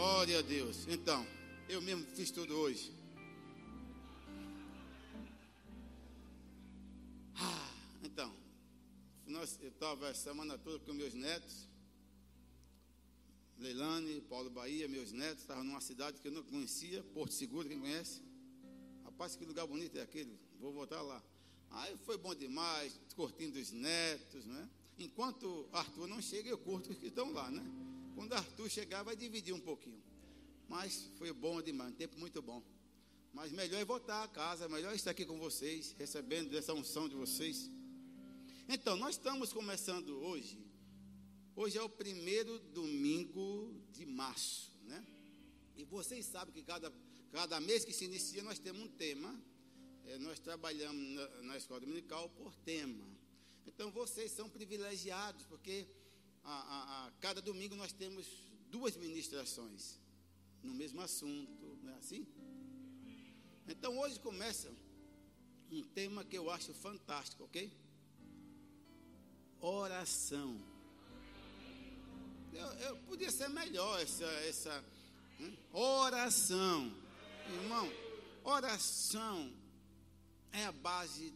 Glória a Deus. Então, eu mesmo fiz tudo hoje. Ah, então, nós, eu estava a semana toda com meus netos. Leilane, Paulo Bahia, meus netos, estavam numa cidade que eu não conhecia, Porto Seguro, quem conhece? Rapaz, que lugar bonito é aquele, vou voltar lá. Aí foi bom demais, curtindo os netos, né? Enquanto Arthur não chega, eu curto os que estão lá, né? Quando Arthur chegar, vai dividir um pouquinho. Mas foi bom demais, um tempo muito bom. Mas melhor é voltar a casa, melhor estar aqui com vocês, recebendo essa unção de vocês. Então, nós estamos começando hoje. Hoje é o primeiro domingo de março, né? E vocês sabem que cada, cada mês que se inicia nós temos um tema. É, nós trabalhamos na, na escola dominical por tema. Então vocês são privilegiados, porque a, a, a, cada domingo nós temos duas ministrações no mesmo assunto, não é assim? Então hoje começa um tema que eu acho fantástico, ok? Oração. Eu, eu podia ser melhor essa, essa hein? oração, irmão. Oração é a base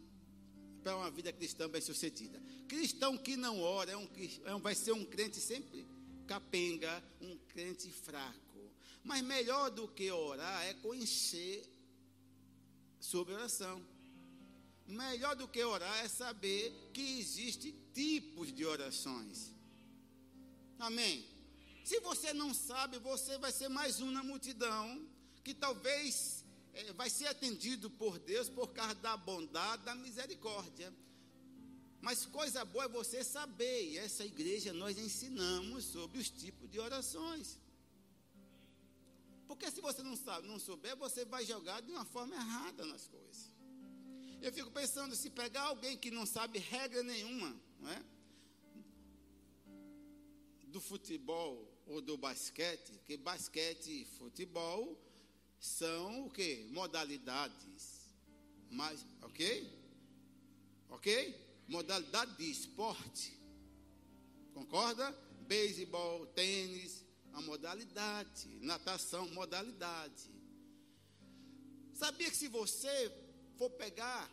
para uma vida cristã bem sucedida. Cristão que não ora é um, é um, vai ser um crente sempre capenga, um crente fraco. Mas melhor do que orar é conhecer sobre oração. Melhor do que orar é saber que existem tipos de orações. Amém? Se você não sabe, você vai ser mais um na multidão que talvez é, vai ser atendido por Deus por causa da bondade, da misericórdia. Mas coisa boa é você saber, e essa igreja nós ensinamos sobre os tipos de orações. Porque se você não sabe, não souber, você vai jogar de uma forma errada nas coisas. Eu fico pensando, se pegar alguém que não sabe regra nenhuma, não é? Do futebol ou do basquete, que basquete e futebol são o que? Modalidades. Mas, ok? Ok? Modalidade de esporte. Concorda? Beisebol, tênis, a modalidade. Natação, modalidade. Sabia que se você for pegar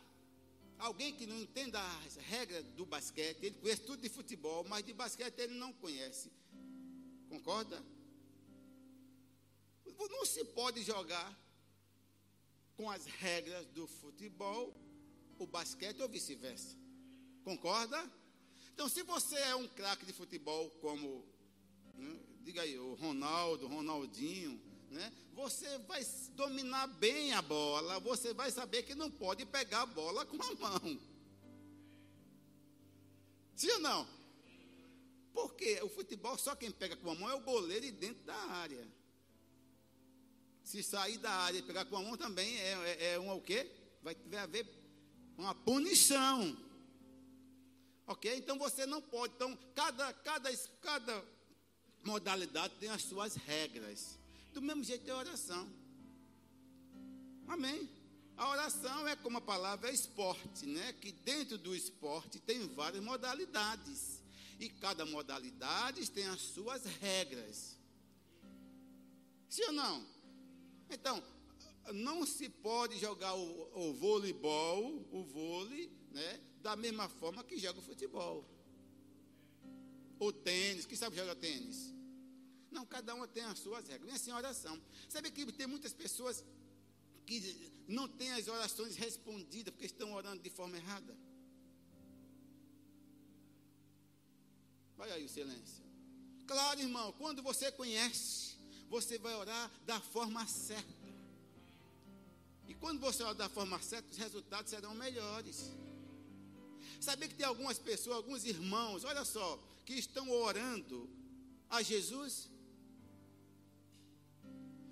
alguém que não entenda as regras do basquete, ele conhece tudo de futebol, mas de basquete ele não conhece. Concorda? Não se pode jogar com as regras do futebol, o basquete ou vice-versa. Concorda? Então, se você é um craque de futebol, como, né, diga aí, o Ronaldo, Ronaldinho, né, você vai dominar bem a bola, você vai saber que não pode pegar a bola com a mão. Sim ou não? Porque o futebol, só quem pega com a mão é o goleiro e dentro da área. Se sair da área e pegar com a mão também é, é, é um o quê? Vai, vai haver uma punição. Ok? Então você não pode. Então, cada, cada, cada modalidade tem as suas regras. Do mesmo jeito é a oração. Amém? A oração é como a palavra é esporte, né? Que dentro do esporte tem várias modalidades. E cada modalidade tem as suas regras. Sim ou não? Então, não se pode jogar o, o voleibol, o vôlei, né, da mesma forma que joga futebol. O tênis, quem sabe joga tênis? Não, cada uma tem as suas regras. Vem assim a oração. Sabe que tem muitas pessoas que não têm as orações respondidas porque estão orando de forma errada. Vai aí o silêncio. Claro, irmão, quando você conhece você vai orar da forma certa. E quando você orar da forma certa, os resultados serão melhores. Sabia que tem algumas pessoas, alguns irmãos, olha só, que estão orando a Jesus?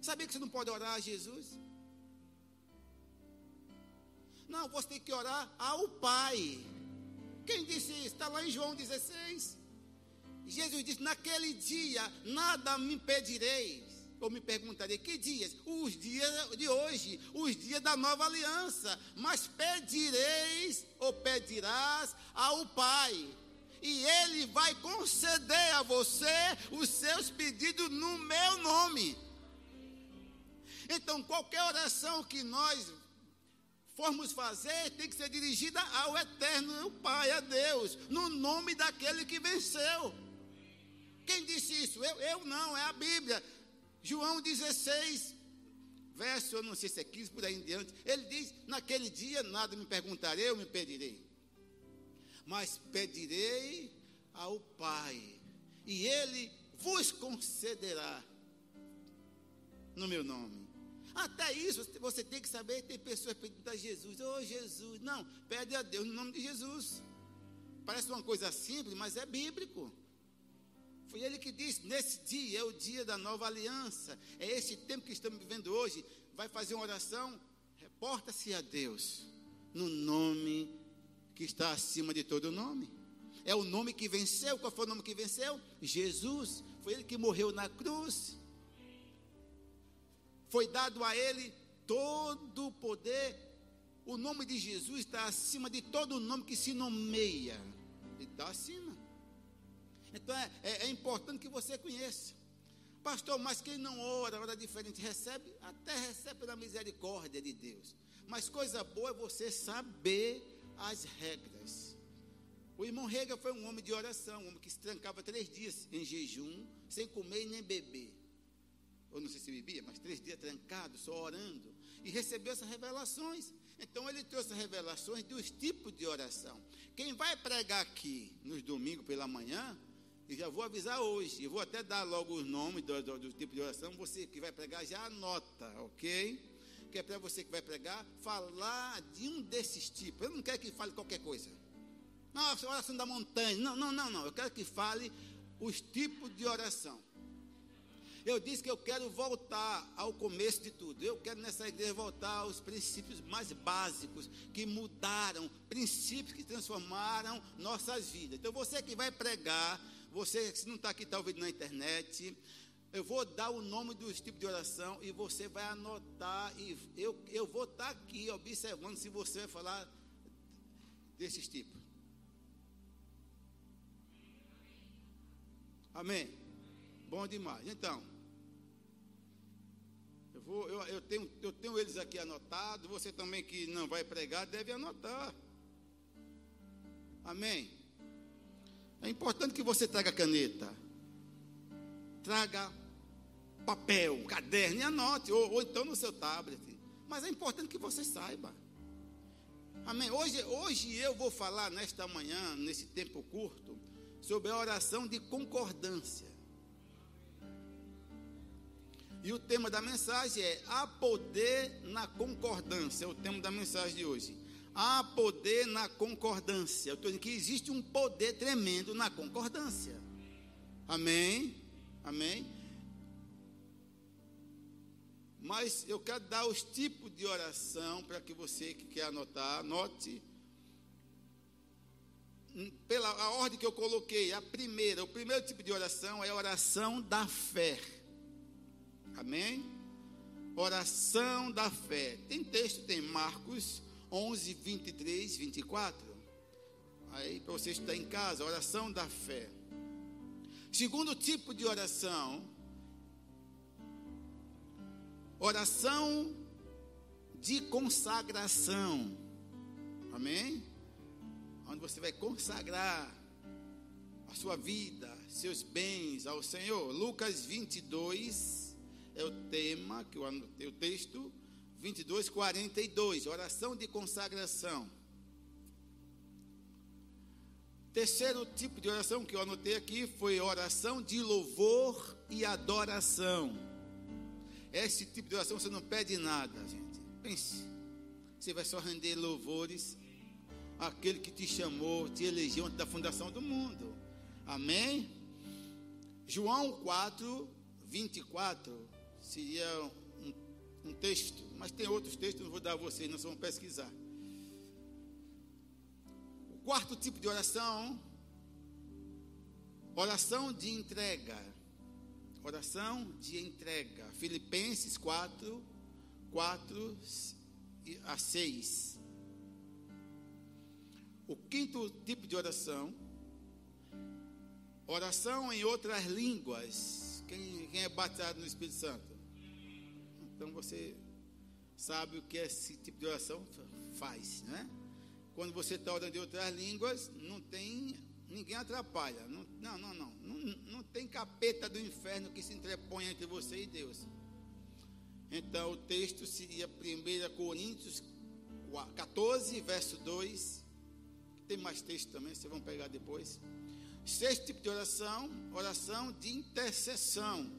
Sabia que você não pode orar a Jesus? Não, você tem que orar ao Pai. Quem disse isso? Está lá em João 16. Jesus disse: Naquele dia nada me impedireis ou me perguntaria: que dias? Os dias de hoje, os dias da nova aliança. Mas pedireis ou pedirás ao Pai, e Ele vai conceder a você os seus pedidos no meu nome. Então, qualquer oração que nós formos fazer tem que ser dirigida ao Eterno, Pai, a Deus, no nome daquele que venceu. Quem disse isso? Eu, eu não, é a Bíblia. João 16, verso, eu não sei se é 15, por aí em diante. Ele diz: Naquele dia nada me perguntarei, eu me pedirei. Mas pedirei ao Pai, e Ele vos concederá no meu nome. Até isso você tem que saber. Tem pessoas pedindo a Jesus, oh Jesus, não, pede a Deus no nome de Jesus. Parece uma coisa simples, mas é bíblico. Foi ele que disse: nesse dia é o dia da nova aliança. É esse tempo que estamos vivendo hoje. Vai fazer uma oração, reporta-se a Deus no nome que está acima de todo nome. É o nome que venceu. Qual foi o nome que venceu? Jesus. Foi ele que morreu na cruz. Foi dado a ele todo o poder. O nome de Jesus está acima de todo nome que se nomeia. Ele está acima. Então é, é, é importante que você conheça. Pastor, mas quem não ora, ora diferente, recebe, até recebe pela misericórdia de Deus. Mas coisa boa é você saber as regras. O irmão Rega foi um homem de oração, um homem que se trancava três dias em jejum, sem comer nem beber. Eu não sei se bebia, mas três dias trancado, só orando. E recebeu essas revelações. Então ele trouxe revelações dos tipos de oração. Quem vai pregar aqui nos domingos pela manhã, e já vou avisar hoje, eu vou até dar logo os nomes do, do, do tipo de oração. Você que vai pregar já anota, ok? Que é para você que vai pregar falar de um desses tipos. Eu não quero que fale qualquer coisa. Não, oração da montanha. Não, não, não, não. Eu quero que fale os tipos de oração. Eu disse que eu quero voltar ao começo de tudo. Eu quero nessa igreja voltar aos princípios mais básicos que mudaram, princípios que transformaram nossas vidas. Então você que vai pregar, você, se não está aqui, está ouvindo na internet. Eu vou dar o nome dos tipos de oração e você vai anotar. E eu, eu vou estar tá aqui observando se você vai falar desses tipos. Amém? Bom demais. Então, eu, vou, eu, eu, tenho, eu tenho eles aqui anotados. Você também que não vai pregar, deve anotar. Amém? É importante que você traga caneta, traga papel, caderno e anote, ou, ou então no seu tablet. Mas é importante que você saiba. Amém. Hoje, hoje eu vou falar nesta manhã, nesse tempo curto, sobre a oração de concordância. E o tema da mensagem é Há poder na concordância. É o tema da mensagem de hoje. Há poder na concordância. Eu estou dizendo que existe um poder tremendo na concordância. Amém? Amém? Mas eu quero dar os tipos de oração para que você que quer anotar, anote. Pela a ordem que eu coloquei, a primeira, o primeiro tipo de oração é a oração da fé. Amém? Oração da fé. Tem texto, tem Marcos 11, 23, 24. Aí, para você estudar em casa, oração da fé. Segundo tipo de oração, oração de consagração. Amém? Onde você vai consagrar a sua vida, seus bens ao Senhor. Lucas 22 é o tema que eu anotei o texto. 22, 42, oração de consagração. Terceiro tipo de oração que eu anotei aqui foi oração de louvor e adoração. Esse tipo de oração você não pede nada, gente. Pense. Você vai só render louvores àquele que te chamou, te elegeu antes da fundação do mundo. Amém? João 4, 24 seria um texto, mas tem outros textos, não vou dar a vocês, nós vamos pesquisar. O quarto tipo de oração, oração de entrega. Oração de entrega. Filipenses 4, 4 a 6. O quinto tipo de oração, oração em outras línguas. Quem, quem é batizado no Espírito Santo? Então você sabe o que esse tipo de oração faz, né? Quando você está orando em outras línguas, não tem ninguém atrapalha. Não, não, não, não, não. Não tem capeta do inferno que se entrepõe entre você e Deus. Então o texto seria 1 Coríntios 14, verso 2. Tem mais texto também, vocês vão pegar depois. Sexto tipo de oração, oração de intercessão.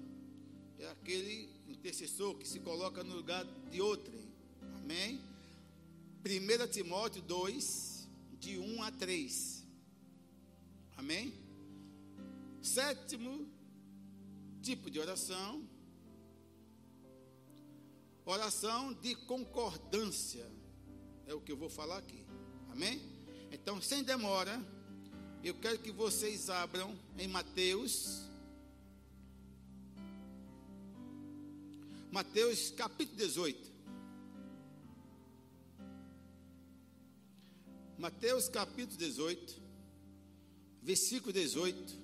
É aquele intercessor que se coloca no lugar de outrem. Amém? 1 Timóteo 2, de 1 a 3. Amém? Sétimo tipo de oração, oração de concordância. É o que eu vou falar aqui. Amém? Então, sem demora, eu quero que vocês abram em Mateus. Mateus capítulo 18. Mateus capítulo 18, versículo 18,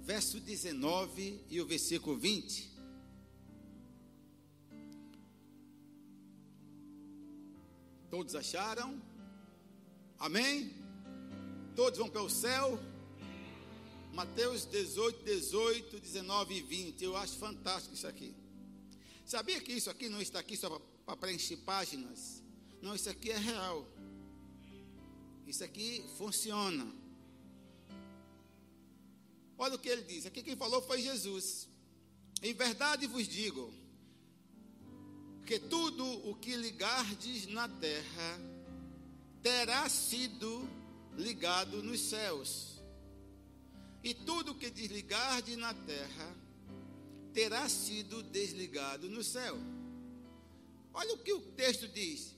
verso 19 e o versículo 20. Todos acharam? Amém? Todos vão para o céu? Mateus 18, 18, 19 e 20. Eu acho fantástico isso aqui. Sabia que isso aqui não está aqui só para preencher páginas? Não, isso aqui é real. Isso aqui funciona. Olha o que ele diz. Aqui quem falou foi Jesus. Em verdade vos digo que tudo o que ligardes na terra terá sido ligado nos céus. E tudo o que desligardes na terra terá sido desligado no céu. Olha o que o texto diz.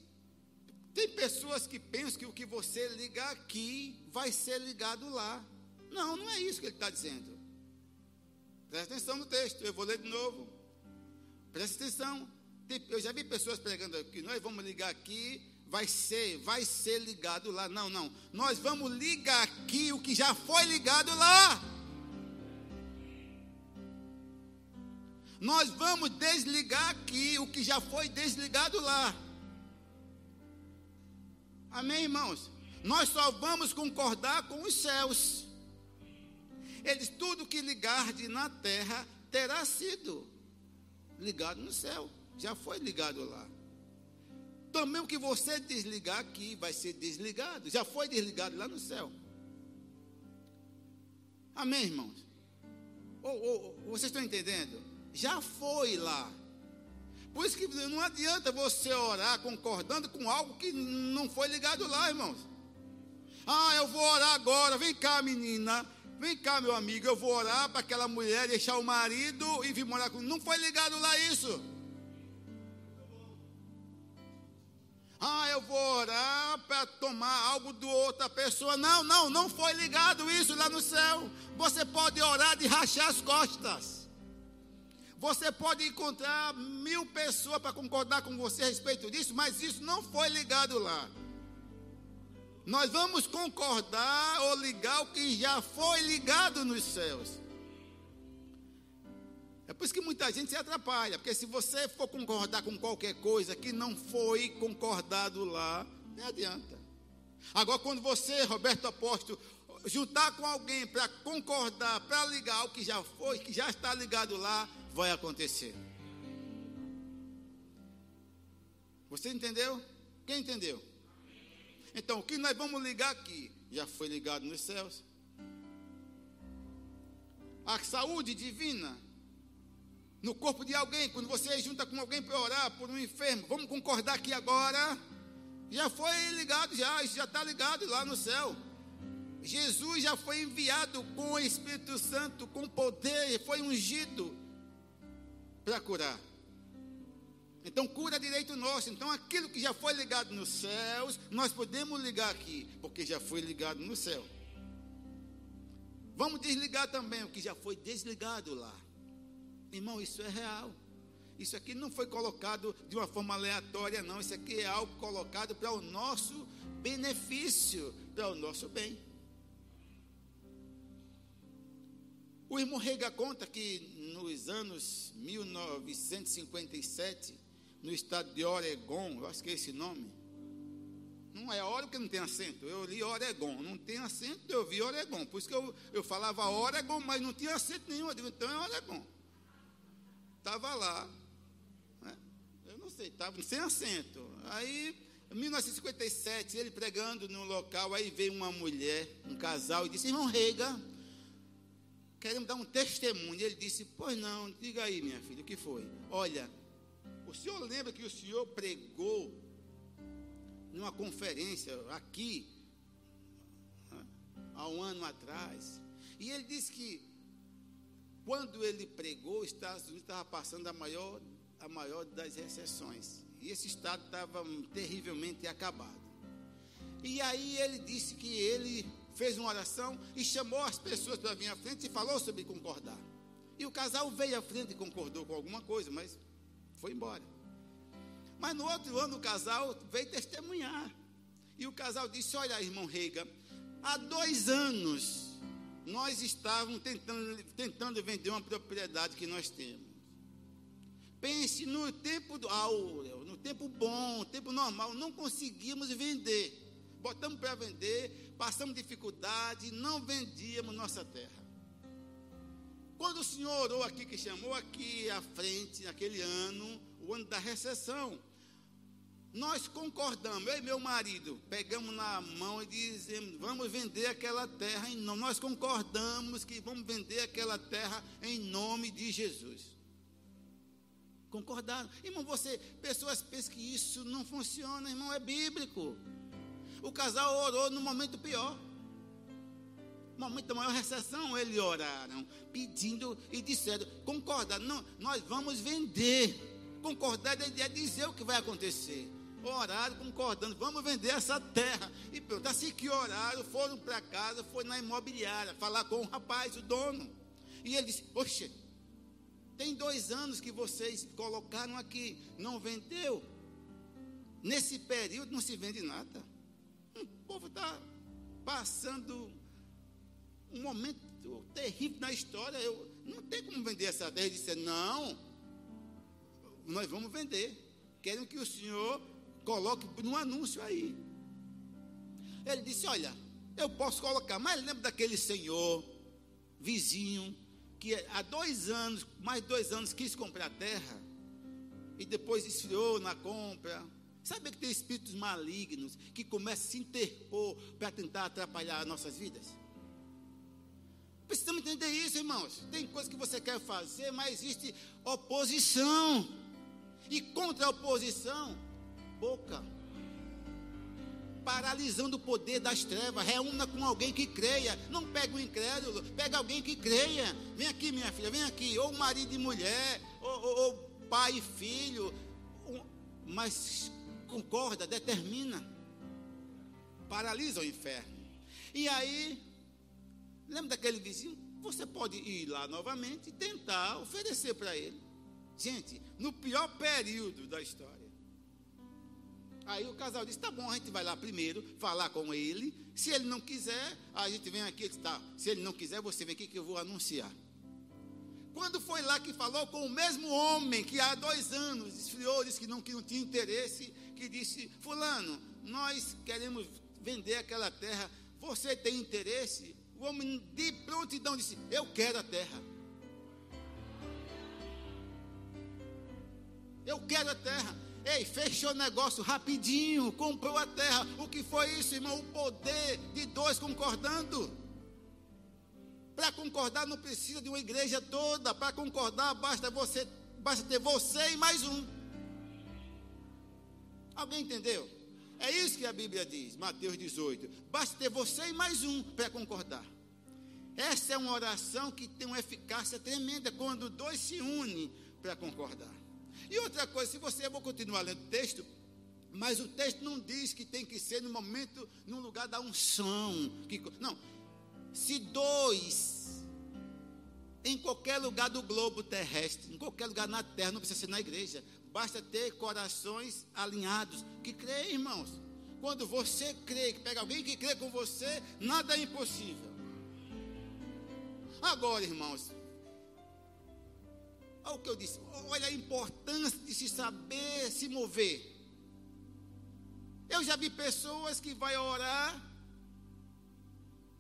Tem pessoas que pensam que o que você ligar aqui vai ser ligado lá. Não, não é isso que ele está dizendo. Presta atenção no texto, eu vou ler de novo. Presta atenção. Eu já vi pessoas pregando que nós vamos ligar aqui, vai ser, vai ser ligado lá. Não, não. Nós vamos ligar aqui o que já foi ligado lá. Nós vamos desligar aqui o que já foi desligado lá. Amém, irmãos? Nós só vamos concordar com os céus. Eles, tudo que ligarde na terra terá sido ligado no céu. Já foi ligado lá. Também o que você desligar aqui vai ser desligado. Já foi desligado lá no céu. Amém, irmãos? Ou, ou, vocês estão entendendo? Já foi lá. Por isso que não adianta você orar concordando com algo que não foi ligado lá, irmãos. Ah, eu vou orar agora. Vem cá, menina. Vem cá, meu amigo. Eu vou orar para aquela mulher deixar o marido e vir morar com. Não foi ligado lá isso. Ah, eu vou orar para tomar algo do outra pessoa. Não, não, não foi ligado isso lá no céu. Você pode orar de rachar as costas. Você pode encontrar mil pessoas para concordar com você a respeito disso, mas isso não foi ligado lá. Nós vamos concordar ou ligar o que já foi ligado nos céus. É por isso que muita gente se atrapalha, porque se você for concordar com qualquer coisa que não foi concordado lá, não adianta. Agora, quando você, Roberto Apóstolo, juntar com alguém para concordar, para ligar o que já foi, que já está ligado lá, vai acontecer. Você entendeu? Quem entendeu? Então, o que nós vamos ligar aqui já foi ligado nos céus. A saúde divina no corpo de alguém, quando você junta com alguém para orar por um enfermo, vamos concordar aqui agora. Já foi ligado, já, já está ligado lá no céu. Jesus já foi enviado com o Espírito Santo, com poder, foi ungido para curar. Então cura direito nosso. Então aquilo que já foi ligado nos céus, nós podemos ligar aqui, porque já foi ligado no céu. Vamos desligar também o que já foi desligado lá. Irmão, isso é real. Isso aqui não foi colocado de uma forma aleatória, não. Isso aqui é algo colocado para o nosso benefício, para o nosso bem. O irmão Rega conta que nos anos 1957, no estado de Oregon, eu acho que é esse nome. Não é Oregon que não tem acento. Eu li Oregon, não tem acento, eu vi Oregon. Por isso que eu, eu falava Oregon, mas não tinha acento nenhum. Eu digo, então é Oregon. Estava lá. Né? Eu não sei, estava sem acento. Aí, em 1957, ele pregando num local, aí veio uma mulher, um casal, e disse, irmão Reiga, queremos dar um testemunho. Ele disse, pois não, diga aí, minha filha, o que foi? Olha, o senhor lembra que o senhor pregou numa conferência aqui, há um ano atrás, e ele disse que quando ele pregou, os Estados Unidos estava passando a maior, a maior das recessões. E esse estado estava terrivelmente acabado. E aí ele disse que ele fez uma oração e chamou as pessoas para vir à frente e falou sobre concordar. E o casal veio à frente e concordou com alguma coisa, mas foi embora. Mas no outro ano o casal veio testemunhar. E o casal disse: Olha, irmão Reiga, há dois anos nós estávamos tentando, tentando vender uma propriedade que nós temos. Pense no tempo do áureo, no tempo bom, tempo normal, não conseguimos vender. Botamos para vender, passamos dificuldade, não vendíamos nossa terra. Quando o senhor orou aqui, que chamou aqui à frente, naquele ano, o ano da recessão, nós concordamos, eu e meu marido, pegamos na mão e dizemos, vamos vender aquela terra em nome. Nós concordamos que vamos vender aquela terra em nome de Jesus. Concordaram. Irmão, você, pessoas pensam que isso não funciona, irmão, é bíblico. O casal orou no momento pior. No momento da maior recessão, eles oraram, pedindo e disseram, concorda, não, nós vamos vender. Concordar é dizer o que vai acontecer oraram concordando, vamos vender essa terra. E pronto, assim que oraram, foram para casa, foi na imobiliária falar com o rapaz, o dono. E ele disse: Poxa, tem dois anos que vocês colocaram aqui, não vendeu. Nesse período não se vende nada. Povo está passando um momento terrível na história. Eu não tem como vender essa terra. Ele disse: Não, nós vamos vender. Querem que o senhor Coloque no anúncio aí. Ele disse: Olha, eu posso colocar, mas lembra daquele senhor, vizinho, que há dois anos, mais dois anos, quis comprar terra e depois esfriou na compra. Sabe que tem espíritos malignos que começam a se interpor para tentar atrapalhar nossas vidas? Precisamos entender isso, irmãos. Tem coisas que você quer fazer, mas existe oposição. E contra a oposição, boca, paralisando o poder das trevas. Reúna com alguém que creia. Não pega o incrédulo, pega alguém que creia. Vem aqui, minha filha, vem aqui. Ou marido e mulher, ou, ou, ou pai e filho. Mas concorda, determina. Paralisa o inferno. E aí, lembra daquele vizinho? Você pode ir lá novamente e tentar oferecer para ele. Gente, no pior período da história. Aí o casal disse: tá bom, a gente vai lá primeiro falar com ele. Se ele não quiser, a gente vem aqui. Tá, se ele não quiser, você vem aqui que eu vou anunciar. Quando foi lá que falou com o mesmo homem que há dois anos esfriou, disse que não, que não tinha interesse, que disse: Fulano, nós queremos vender aquela terra, você tem interesse? O homem de prontidão disse: Eu quero a terra. Eu quero a terra. Ei, fechou o negócio rapidinho, comprou a terra. O que foi isso, irmão? O poder de dois concordando. Para concordar não precisa de uma igreja toda. Para concordar basta você, basta ter você e mais um. Alguém entendeu? É isso que a Bíblia diz, Mateus 18. Basta ter você e mais um para concordar. Essa é uma oração que tem uma eficácia tremenda quando dois se unem para concordar. E outra coisa, se você, eu vou continuar lendo o texto, mas o texto não diz que tem que ser no momento, no lugar da unção. Que, não, se dois, em qualquer lugar do globo terrestre, em qualquer lugar na terra, não precisa ser na igreja, basta ter corações alinhados, que creem, irmãos. Quando você crê, que pega alguém que crê com você, nada é impossível. Agora, irmãos, Olha o que eu disse. Olha a importância de se saber se mover. Eu já vi pessoas que vai orar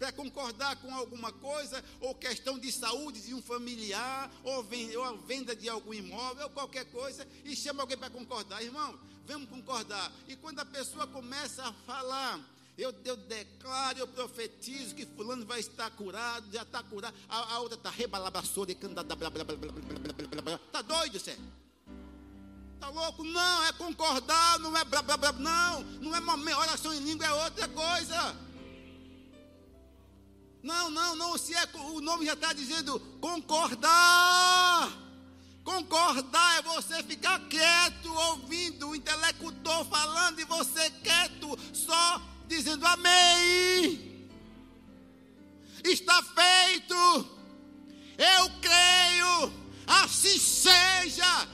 para concordar com alguma coisa, ou questão de saúde de um familiar, ou, a venda de algum imóvel, ou qualquer coisa, e chama alguém para concordar. Irmão, vamos concordar. E quando a pessoa começa a falar, eu, eu declaro, eu profetizo que fulano vai estar curado, já está curado. A, a outra está rebalabaçou, está doido, sério? Está louco? Não, é concordar, não é blá blá blá, não, não é momento, oração em língua é outra coisa. Não, não, não, se é, o nome já está dizendo concordar. Concordar é você ficar quieto, ouvindo o intelectual falando e você quieto, só dizendo amém. Está feito. Eu creio. Assim seja.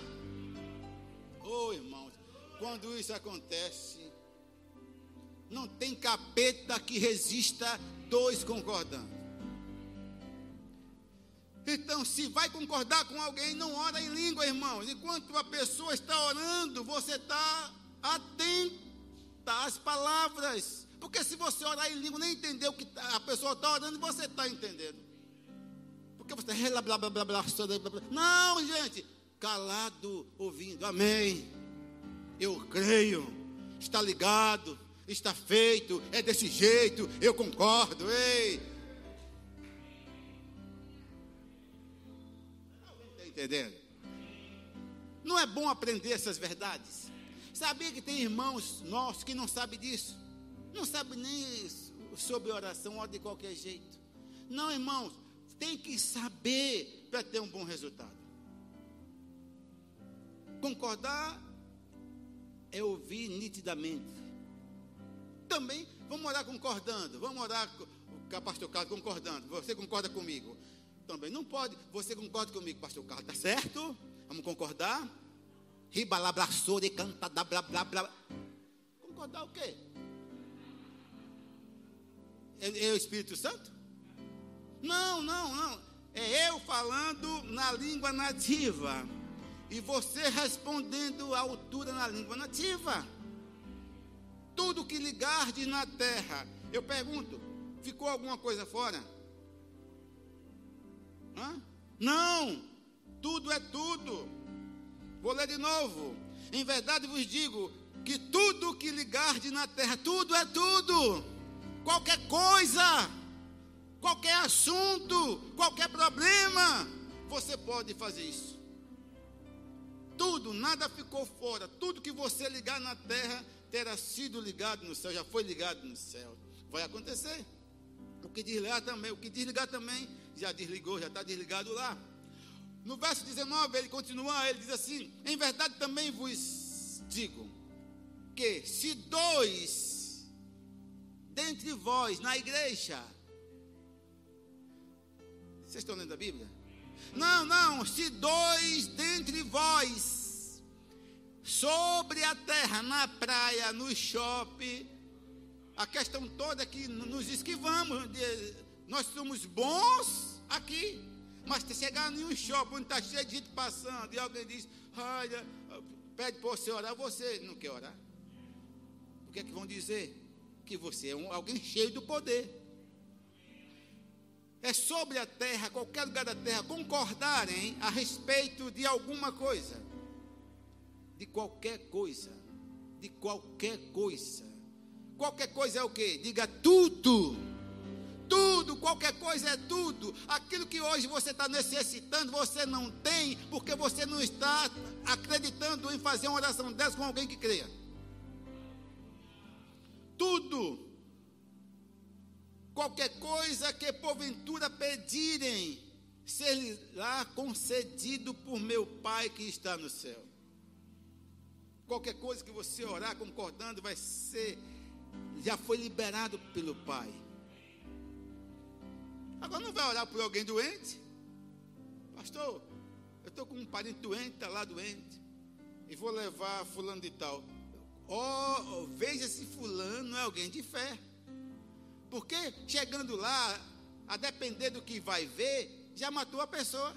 Oh, irmãos, quando isso acontece, não tem capeta que resista dois concordando. Então, se vai concordar com alguém, não ora em língua, irmãos. Enquanto a pessoa está orando, você está atenta às palavras. Porque se você orar em língua, nem entender o que tá, a pessoa está orando, você está entendendo. Porque você está blá, blá, blá, blá, blá, Não, gente. Calado, ouvindo. Amém. Eu creio. Está ligado. Está feito. É desse jeito. Eu concordo. Ei. entendendo? Não é bom aprender essas verdades? Sabia que tem irmãos nossos que não sabem disso? Não sabem nem sobre oração, ora de qualquer jeito. Não, irmãos, tem que saber para ter um bom resultado. Concordar é ouvir nitidamente. Também, vamos orar concordando. Vamos orar com o pastor Carlos concordando. Você concorda comigo? também. Não pode. Você concorda comigo, pastor Carlos? Está certo? Vamos concordar? Ribalabraçou de canta da blá blá blá. Concordar o quê? É, é o Espírito Santo? Não, não, não. É eu falando na língua nativa. E você respondendo à altura na língua nativa. Tudo que ligardes na terra. Eu pergunto, ficou alguma coisa fora? Hã? Não, tudo é tudo. Vou ler de novo. Em verdade vos digo que tudo que ligarde na terra, tudo é tudo. Qualquer coisa, qualquer assunto, qualquer problema, você pode fazer isso. Tudo, nada ficou fora. Tudo que você ligar na terra terá sido ligado no céu, já foi ligado no céu. Vai acontecer. O que desligar também, o que desligar também já desligou, já está desligado lá. No verso 19, ele continua, ele diz assim: Em verdade também vos digo que se dois dentre vós na igreja, vocês estão lendo a Bíblia? Não, não, se dois dentre vós sobre a terra, na praia, no shopping, a questão toda é que nos esquivamos de, nós somos bons aqui, mas se chegar em um shopping onde está cheio de gente passando e alguém diz, olha, pede para você orar, você não quer orar. O que é que vão dizer? Que você é um, alguém cheio do poder. É sobre a terra, qualquer lugar da terra, concordarem a respeito de alguma coisa. De qualquer coisa. De qualquer coisa. Qualquer coisa é o que? Diga tudo tudo, qualquer coisa é tudo. Aquilo que hoje você está necessitando, você não tem, porque você não está acreditando em fazer uma oração dessa com alguém que creia. Tudo. Qualquer coisa que porventura pedirem, será concedido por meu Pai que está no céu. Qualquer coisa que você orar concordando vai ser, já foi liberado pelo Pai. Agora não vai orar por alguém doente? Pastor, eu estou com um parente doente, está lá doente. E vou levar fulano de tal. Oh, veja se fulano é alguém de fé. Porque chegando lá, a depender do que vai ver, já matou a pessoa.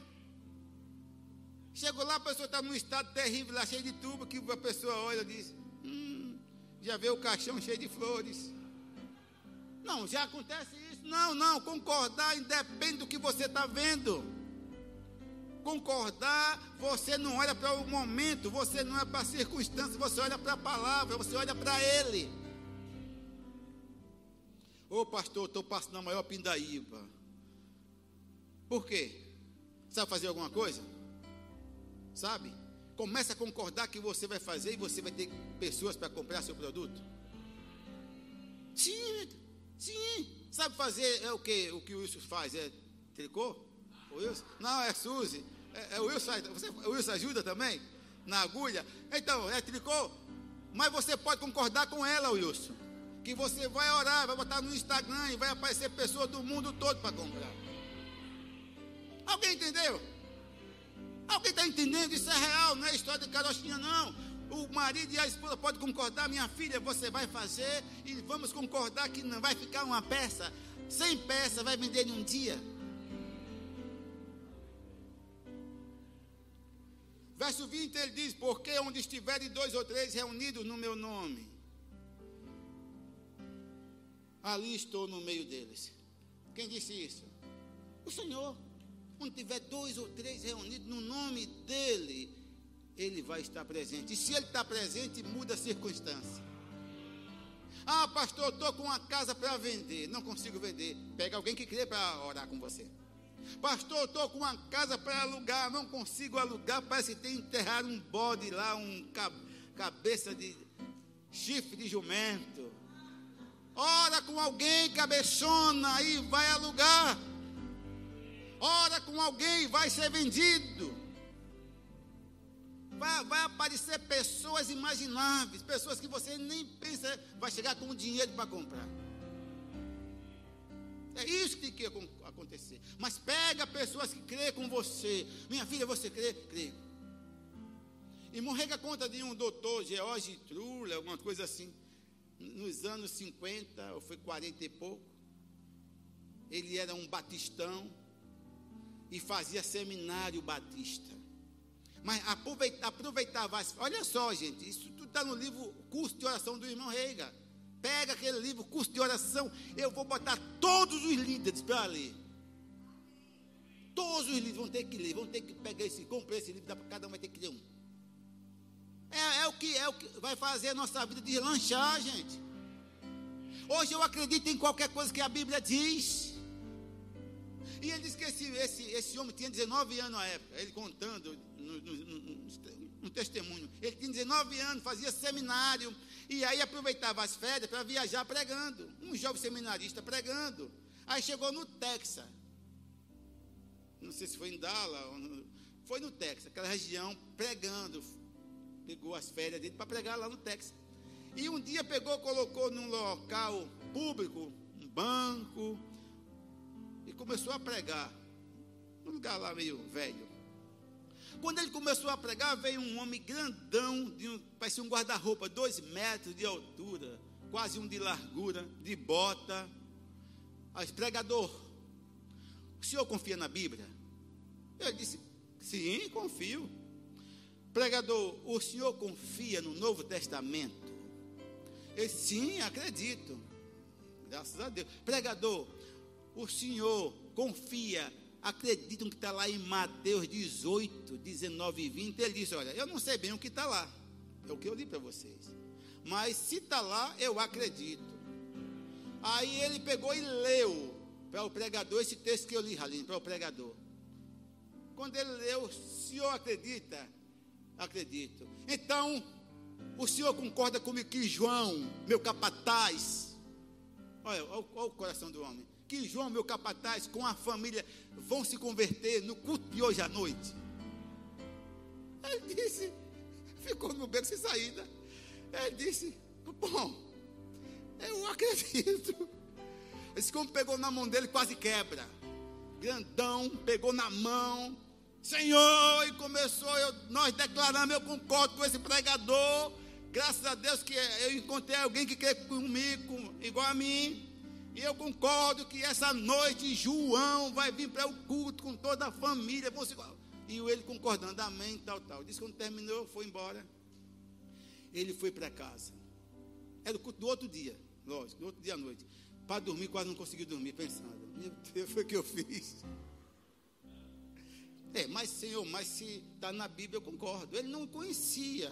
Chegou lá, a pessoa está num estado terrível, lá cheio de tubo, que a pessoa olha e diz: Hum, já vê o caixão cheio de flores. Não, já acontece isso. Não, não, concordar independe do que você está vendo. Concordar, você não olha para o momento, você não é para a circunstância, você olha para a palavra, você olha para Ele. Ô pastor, estou passando a maior pindaíba. Por quê? Sabe fazer alguma coisa? Sabe? Começa a concordar que você vai fazer e você vai ter pessoas para comprar seu produto. Sim, sim. Sabe fazer é o que o que o Wilson faz? É tricô? O Wilson? Não, é Suzy. É, é o Wilson. Você, o Wilson ajuda também? Na agulha? Então, é tricô? Mas você pode concordar com ela, Wilson. Que você vai orar, vai botar no Instagram e vai aparecer pessoas do mundo todo para comprar. Alguém entendeu? Alguém está entendendo? Isso é real, não é história de carochinha, não. O marido e a esposa podem concordar, minha filha, você vai fazer e vamos concordar que não vai ficar uma peça. Sem peça vai vender em um dia. Verso 20 ele diz: Porque onde estiverem dois ou três reunidos no meu nome, ali estou no meio deles. Quem disse isso? O Senhor. Quando tiver dois ou três reunidos no nome dele, ele vai estar presente. E se ele está presente, muda a circunstância. Ah, pastor, estou com uma casa para vender, não consigo vender. Pega alguém que crê para orar com você. Pastor, estou com uma casa para alugar, não consigo alugar. Parece que tem enterrar um bode lá, um cabeça de chifre de jumento. Ora com alguém cabeçona e vai alugar ora com alguém, vai ser vendido. Vai, vai, aparecer pessoas imagináveis, pessoas que você nem pensa, vai chegar com dinheiro para comprar. É isso que tem que acontecer. Mas pega pessoas que crê com você. Minha filha, você crê? Crê. E morrega conta de um doutor, George Truller, alguma coisa assim. Nos anos 50, ou foi 40 e pouco. Ele era um batistão e fazia seminário batista. Mas aproveitava, as, olha só, gente, isso tudo está no livro Curso de Oração do irmão Reiga. Pega aquele livro, Curso de Oração, eu vou botar todos os líderes para ler. Todos os líderes vão ter que ler, vão ter que pegar esse, comprar esse livro, cada um vai ter que ler um. É, é, o que é o que vai fazer a nossa vida deslanchar, gente. Hoje eu acredito em qualquer coisa que a Bíblia diz. E ele disse que esse, esse, esse homem tinha 19 anos na época, ele contando no, no, no, no testemunho. Ele tinha 19 anos, fazia seminário, e aí aproveitava as férias para viajar pregando. Um jovem seminarista pregando. Aí chegou no Texas. Não sei se foi em Dallas, foi no Texas, aquela região, pregando. Pegou as férias dele para pregar lá no Texas. E um dia pegou, colocou num local público, um banco, começou a pregar. Num lugar lá meio velho. Quando ele começou a pregar, veio um homem grandão, de um, parecia um guarda-roupa, dois metros de altura, quase um de largura, de bota. Mas, pregador, o senhor confia na Bíblia? Eu disse, sim, confio. Pregador, o senhor confia no Novo Testamento? Eu sim, acredito. Graças a Deus. Pregador, o Senhor confia, acreditam que está lá em Mateus 18, 19 e 20. Ele disse: Olha, eu não sei bem o que está lá, é o que eu li para vocês, mas se está lá, eu acredito. Aí ele pegou e leu para o pregador esse texto que eu li, Haline, para o pregador. Quando ele leu, o senhor acredita? Acredito. Então, o senhor concorda comigo que João, meu capataz, olha, olha, olha o coração do homem que João, meu capataz, com a família, vão se converter no culto de hoje à noite. Ele disse, ficou no beco sem saída. Ele disse, bom, eu acredito. Esse como pegou na mão dele, quase quebra. Grandão, pegou na mão. Senhor, e começou, eu, nós declaramos, eu concordo com esse pregador. Graças a Deus que eu encontrei alguém que quer comigo, igual a mim. E eu concordo que essa noite João vai vir para o culto com toda a família. E ele concordando, amém, tal, tal. Disse que quando terminou, foi embora. Ele foi para casa. Era o culto do outro dia, lógico, do outro dia à noite. Para dormir, quase não conseguiu dormir, pensando. Meu Deus, foi o que eu fiz. É, mas Senhor, mas se está na Bíblia, eu concordo. Ele não conhecia.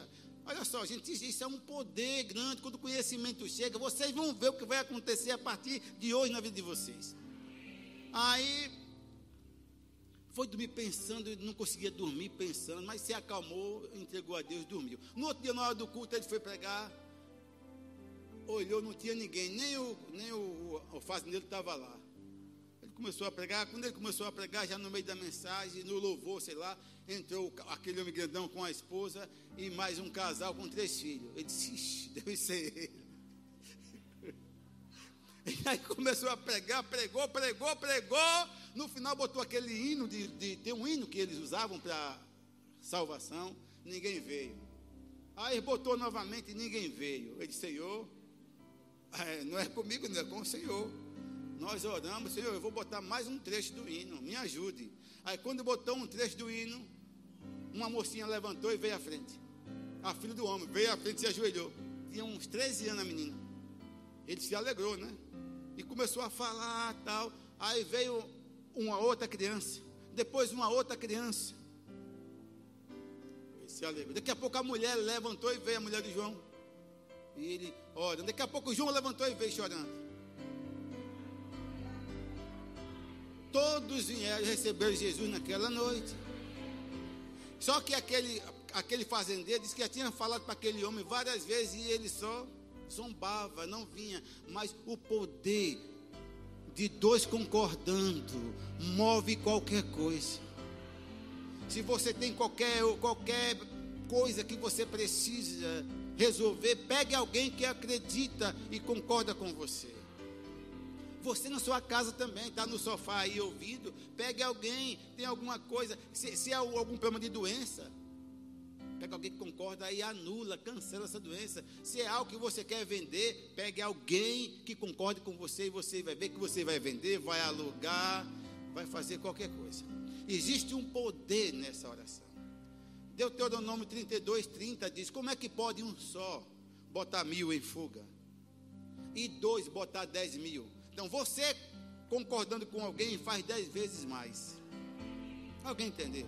Olha só, gente, isso é um poder grande. Quando o conhecimento chega, vocês vão ver o que vai acontecer a partir de hoje na vida de vocês. Aí foi dormir pensando, não conseguia dormir pensando, mas se acalmou, entregou a Deus, dormiu. No outro dia, na hora do culto, ele foi pregar, olhou, não tinha ninguém, nem o, nem o, o fazendeiro estava lá. Começou a pregar, quando ele começou a pregar, já no meio da mensagem, no louvor, sei lá, entrou aquele homem grandão com a esposa e mais um casal com três filhos. Ele disse, deve ser ele. E aí começou a pregar, pregou, pregou, pregou. No final botou aquele hino de, de tem um hino que eles usavam para salvação. Ninguém veio. Aí botou novamente, ninguém veio. Ele disse, Senhor, é, não é comigo, não é com o Senhor. Nós oramos, Senhor, eu vou botar mais um trecho do hino, me ajude. Aí quando botou um trecho do hino, uma mocinha levantou e veio à frente. A filha do homem veio à frente e se ajoelhou. Tinha uns 13 anos a menina. Ele se alegrou, né? E começou a falar tal. Aí veio uma outra criança. Depois uma outra criança. Ele se alegrou. Daqui a pouco a mulher levantou e veio a mulher de João. E ele, olha, daqui a pouco João levantou e veio chorando. Todos vieram receber Jesus naquela noite. Só que aquele, aquele fazendeiro disse que já tinha falado para aquele homem várias vezes e ele só zombava, não vinha. Mas o poder de dois concordando move qualquer coisa. Se você tem qualquer, qualquer coisa que você precisa resolver, pegue alguém que acredita e concorda com você. Você na sua casa também, está no sofá aí ouvindo, pegue alguém, tem alguma coisa, se, se é algum problema de doença, pega alguém que concorda e anula, cancela essa doença. Se é algo que você quer vender, pegue alguém que concorde com você e você vai ver que você vai vender, vai alugar, vai fazer qualquer coisa. Existe um poder nessa oração. Deuteronômio 32, 30 diz: Como é que pode um só botar mil em fuga? E dois botar dez mil? Então você concordando com alguém faz dez vezes mais. Alguém entendeu?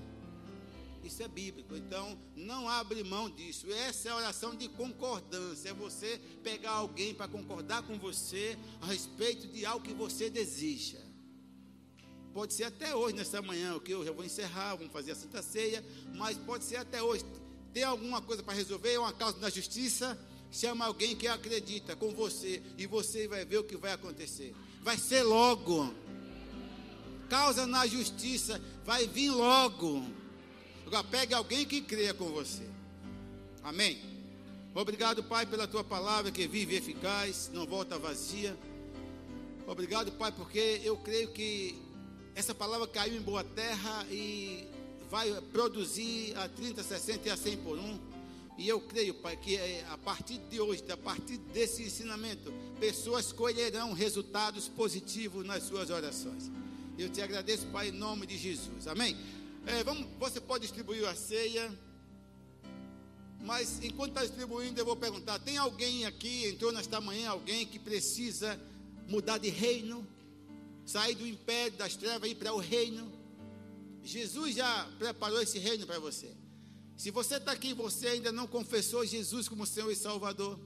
Isso é bíblico. Então não abre mão disso. Essa é a oração de concordância. É você pegar alguém para concordar com você a respeito de algo que você deseja. Pode ser até hoje, nessa manhã, que eu já vou encerrar, vamos fazer a Santa Ceia, mas pode ser até hoje. Tem alguma coisa para resolver, é uma causa da justiça, Chama alguém que acredita com você e você vai ver o que vai acontecer. Vai ser logo. Causa na justiça vai vir logo. Agora pegue alguém que creia com você. Amém. Obrigado, Pai, pela tua palavra que vive eficaz, não volta vazia. Obrigado, Pai, porque eu creio que essa palavra caiu em boa terra e vai produzir a 30, 60 e a 100 por um. E eu creio, Pai, que eh, a partir de hoje, a partir desse ensinamento, pessoas colherão resultados positivos nas suas orações. Eu te agradeço, Pai, em nome de Jesus. Amém? É, vamos, você pode distribuir a ceia. Mas enquanto está distribuindo, eu vou perguntar: tem alguém aqui, entrou nesta manhã, alguém que precisa mudar de reino, sair do império das trevas e ir para o reino? Jesus já preparou esse reino para você. Se você está aqui e você ainda não confessou Jesus como Senhor e Salvador,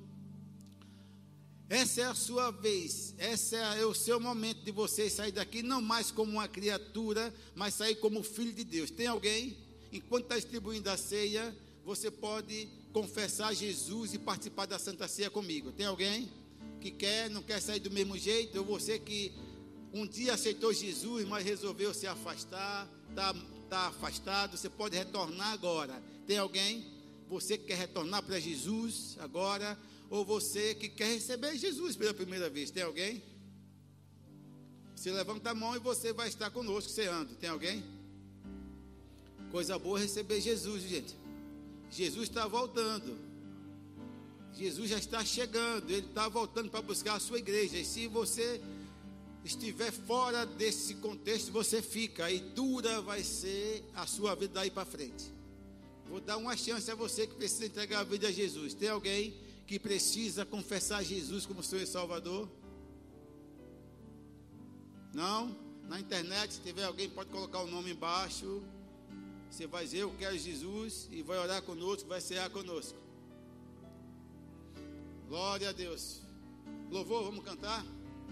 essa é a sua vez, esse é o seu momento de você sair daqui, não mais como uma criatura, mas sair como filho de Deus. Tem alguém? Enquanto está distribuindo a ceia, você pode confessar Jesus e participar da Santa Ceia comigo. Tem alguém que quer, não quer sair do mesmo jeito? Ou você que um dia aceitou Jesus, mas resolveu se afastar, está tá afastado, você pode retornar agora tem alguém? Você que quer retornar para Jesus agora? Ou você que quer receber Jesus pela primeira vez? Tem alguém? Você levanta a mão e você vai estar conosco ceando. Tem alguém? Coisa boa receber Jesus, gente. Jesus está voltando. Jesus já está chegando. Ele está voltando para buscar a sua igreja. E se você estiver fora desse contexto, você fica e dura vai ser a sua vida daí para frente. Vou dar uma chance a você que precisa entregar a vida a Jesus. Tem alguém que precisa confessar Jesus como seu Salvador? Não? Na internet, se tiver alguém, pode colocar o nome embaixo. Você vai dizer, eu quero Jesus, e vai orar conosco, vai cear conosco. Glória a Deus. Louvor, vamos cantar?